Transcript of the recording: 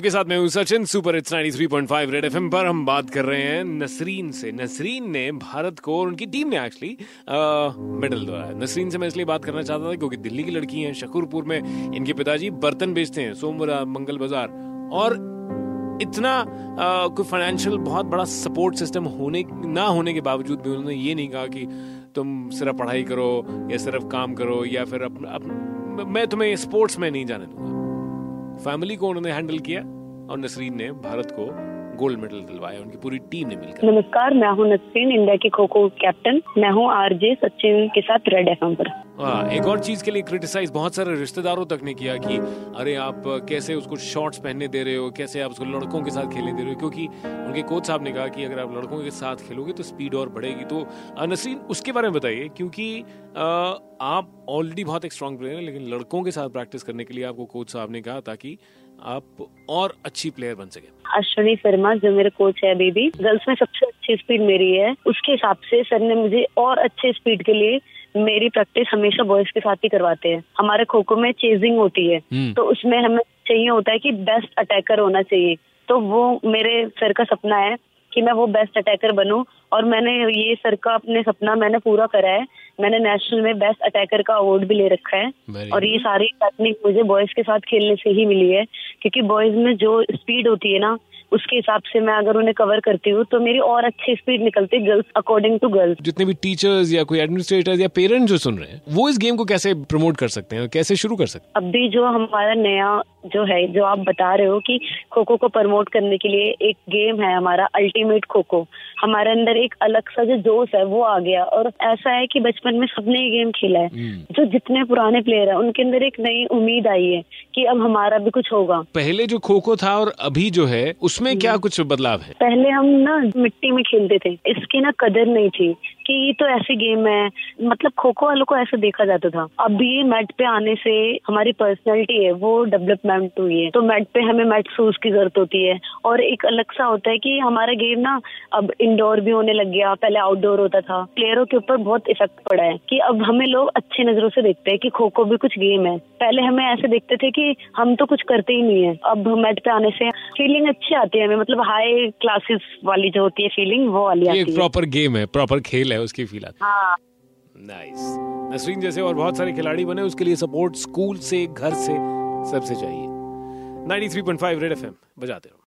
के साथ मैं हूँ Sachin super it's 93.5 red FM पर हम बात कर रहे हैं नसरीन से। नसरीन ने भारत को और उनकी टीम ने एक्चुअली मेडल दिलाया नसरीन से मैं इसलिए बात करना चाहता था क्योंकि दिल्ली की लड़की हैं शकरपुर में इनके पिताजी बर्तन बेचते हैं सोमवार मंगल बाज़ार। और इतना कोई फाइनेंशियल बहुत बड़ा सपोर्ट सिस्टम होने ना होने के बावजूद भी उन्होंने ये नहीं कहा कि तुम सिर्फ़ पढ़ाई करो या सिर्फ़ काम करो या फिर अप, अप, मैं तुम्हें स्पोर्ट्स में नहीं जाने दूँगा। फैमिली को उन्होंने हैंडल किया और नसरीन ने भारत को गोल्ड मेडल दिलवाया। उनकी पूरी टीम ने मिलकर। नमस्कार, मैं हूँ नसरीन, इंडिया की खो खो कैप्टन। मैं हूँ आरजे सचिन के साथ रेड एफ़ पर। हाँ एक और चीज़ के लिए क्रिटिसाइज बहुत सारे रिश्तेदारों तक ने किया कि, अरे आप कैसे उसको शॉर्ट्स पहनने दे रहे हो? कैसे आप उसको लड़कों के साथ खेलने दे रहे हो? क्योंकि उनके कोच साहब ने कहा कि अगर आप लड़कों के साथ खेलोगे तो स्पीड और बढ़ेगी। तो नसरीन उसके बारे में बताइए, क्योंकि आप ऑलरेडी बहुत एक स्ट्रॉन्ग प्लेयर हैं, लेकिन लड़कों के साथ प्रैक्टिस करने के लिए आपको कोच साहब ने कहा ताकि आप और अच्छी प्लेयर बन सके। अश्विनी शर्मा, जो मेरे कोच है बेबी गर्ल्स में सबसे अच्छी स्पीड मेरी है। उसके हिसाब से सर ने मुझे और अच्छे स्पीड के लिए मेरी प्रैक्टिस हमेशा बॉयज़ के साथ ही करवाते हैं। हमारे खो खो में चेजिंग होती है। हम्म। तो उसमें हमें चाहिए होता है कि बेस्ट अटैकर होना चाहिए। तो वो मेरे सर का सपना है कि मैं वो बेस्ट अटैकर बनूं और मैंने ये सर का अपने सपना मैंने पूरा करा है। मैंने नेशनल में बेस्ट अटैकर का अवार्ड भी ले रखा है। और ये सारी टेक्निक मुझे बॉयज़ के साथ खेलने से ही मिली है। क्योंकि बॉयज़ में जो स्पीड होती है ना उसके हिसाब से मैं अगर उन्हें कवर करती हूँ तो मेरी और अच्छी स्पीड निकलती है गर्ल्स अकॉर्डिंग टू गर्ल्स जितने भी टीचर्स या कोई एडमिनिस्ट्रेटर या पेरेंट्स जो सुन रहे हैं वो इस गेम को कैसे प्रमोट कर सकते हैं कैसे शुरू कर सकते हैं? अभी जो हमारा नया जो है जो आप बता रहे हो कि खो खो को प्रमोट करने के लिए एक गेम है हमारा अल्टीमेट खो खो हमारे अंदर एक अलग सा जो जोश है वो आ गया और ऐसा है कि बचपन में सबने ये गेम खेला है। हम्म। जो जितने पुराने प्लेयर है उनके अंदर एक नई उम्मीद आई है कि अब हमारा भी कुछ होगा। पहले जो खो खो था और अभी जो है उसमें क्या हम्म। कुछ बदलाव है? पहले हम ना मिट्टी में खेलते थे। इसकी ना कदर नहीं थी। कि ये तो ऐसी गेम है। मतलब खो खो वालों को ऐसे देखा जाता था। अब ये मैट पे आने से हमारी पर्सनैलिटी है वो डेवलपमेंट हुई है। तो मैट पे हमें मैट शूज़ की ज़रूरत होती है। और एक अलग सा होता है कि हमारा गेम ना अब इंडोर भी होने लग गया पहले आउटडोर होता था। प्लेयरों के ऊपर बहुत इफ़ेक्ट पड़ा है कि अब हमें लोग अच्छी नज़रों से देखते हैं कि खो खो भी कुछ गेम है। पहले हमें ऐसे देखते थे कि हम तो कुछ करते ही नहीं है। अब मैट पे आने से फीलिंग अच्छी आती है हमें। मतलब हाई क्लासेस वाली जो होती है फीलिंग वो वाली आती है। प्रॉपर गेम है प्रॉपर खेल है। उसकी फील आती हाँ। नाइस नसरीन जैसे और बहुत सारे खिलाड़ी बने उसके लिए सपोर्ट स्कूल से घर से सबसे चाहिए। 93.5 रेड एफएम बजाते रहो।